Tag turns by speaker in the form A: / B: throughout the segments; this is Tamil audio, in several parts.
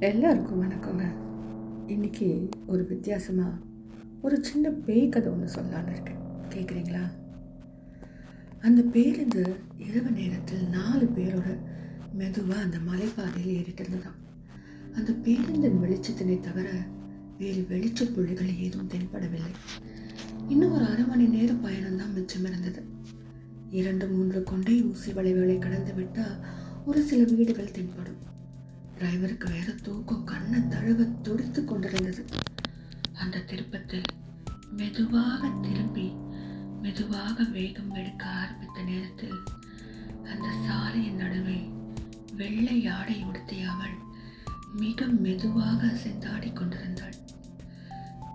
A: எல்லாருக்கும் வணக்கங்க. இன்னைக்கு ஒரு வித்தியாசமாக ஒரு சின்ன பேய் கதை ஒன்று சொல்லலான்னு இருக்கேன். கேட்குறீங்களா அந்த பேருந்து இரவு நேரத்தில் நாலு பேரோட மெதுவாக அந்த மலைப்பாதையில் ஏறிட்டு இருந்ததாம். அந்த பேருந்தின் வெளிச்சத்தினை தவிர வேறு வெளிச்ச புள்ளிகள் ஏதும் தென்படவில்லை. இன்னும் ஒரு அரை மணி நேர பயணம்தான் மிச்சம் இருந்தது. இரண்டு மூன்று கொண்டை ஊசி வளைவுகளை கடந்து விட்டால் ஒரு சில வீடுகள் தென்படும். டிரைவருக்கு வேற தூக்கம் கண்ணை தழுவ துடித்து கொண்டிருந்தது. அந்த திருப்பத்தில் மெதுவாக திரும்பி மெதுவாக வேகம் எடுக்க ஆரம்பித்த நேரத்தில் அந்த சாலையின் நடுவே வெள்ளை ஆடை உடுத்திய அவள் மிக மெதுவாக சிந்தாடி கொண்டிருந்தாள்.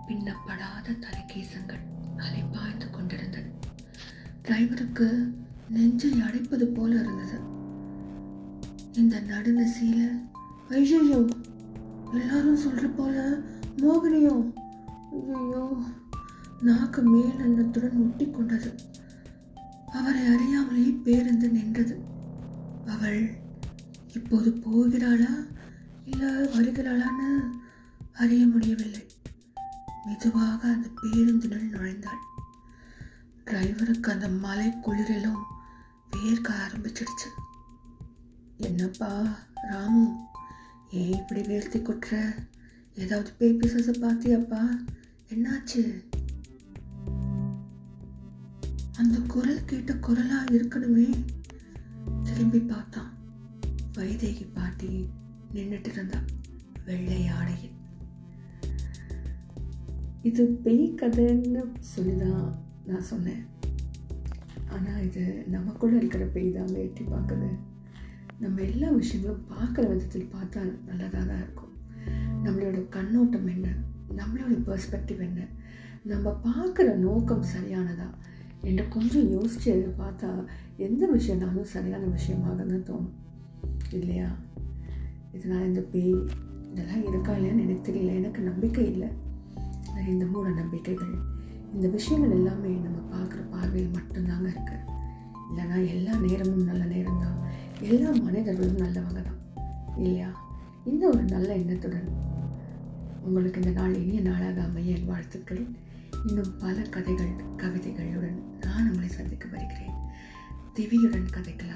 A: பின்னப்படாத தலைக்கீசங்கள் அலைப்பாய்ந்து கொண்டிருந்தன. டிரைவருக்கு நெஞ்சை அடைப்பது போல இருந்தது. இந்த நடுநசியில ஐயோ எல்லாரும் சொல்ற போல மோகினியோ ஐயோ நாக்கு மேல் அன்னத்துடன் ஒட்டி கொண்டது. அவரை அறியாமலே பேருந்து நின்றது. அவள் இப்போது போகிறாளா? இல்லை வருகிறாளான்னு அறிய முடியவில்லை. மெதுவாக அந்த பேருந்துடன் நுழைந்தாள். டிரைவருக்கு அந்த மலை குளிரிலும் வேர்க்க ஆரம்பிச்சிடுச்சு. என்னப்பா ராமு ஏன் இப்படி வேர்த்தி கொட்டுற? ஏதாவது பேய் பிசாச பார்த்தியாப்பா? என்னாச்சு? அந்த குரல் கேட்ட குரலா இருக்கணுமே. திரும்பி பார்த்தான். வைதேகி பாட்டி நின்றுட்டு இருந்தா வெள்ளை ஆடையில். இது பேய் கதைன்னு சொல்லிதான் நான் சொன்னேன். ஆனால் இது நமக்குள்ளே இருக்கிற பேய் தான் வேட்டி பார்க்குது. நம்ம எல்லா விஷயங்களும் பார்க்குற விதத்தில் பார்த்தா நல்லதாக தான் இருக்கும். நம்மளோட கண்ணோட்டம் என்ன? நம்மளோட பர்ஸ்பெக்டிவ் என்ன? நம்ம பார்க்குற நோக்கம் சரியானதா? என்று கொஞ்சம் யோசிச்சு பார்த்தா எந்த விஷயம்னாலும் சரியான விஷயமாக தான் தோணும். இல்லையா? இதனால் இந்த பேய் இதெல்லாம் இருக்கா இல்லையான்னு எனக்கு தெரியல. எனக்கு நம்பிக்கை இல்லை. இந்த மூட நம்பிக்கைகள் இந்த விஷயங்கள் எல்லாமே நம்ம பார்க்குற பார்வையில் மட்டும்தாங்க இருக்குது இல்லைன்னா எல்லா நேரமும் நல்ல நேரம் எல்லா மனிதர்களும் நல்லவங்க தான். இல்லையா? இந்த ஒரு நல்ல எண்ணத்துடன் உங்களுக்கு இந்த நாள் இனிய நாளாக அமைய என் வாழ்த்துக்கள். இன்னும் பல கதைகள் கவிதைகளுடன் நான் உங்களை சந்திக்க வருகிறேன். திவியுடன் கதைக்கலாம்.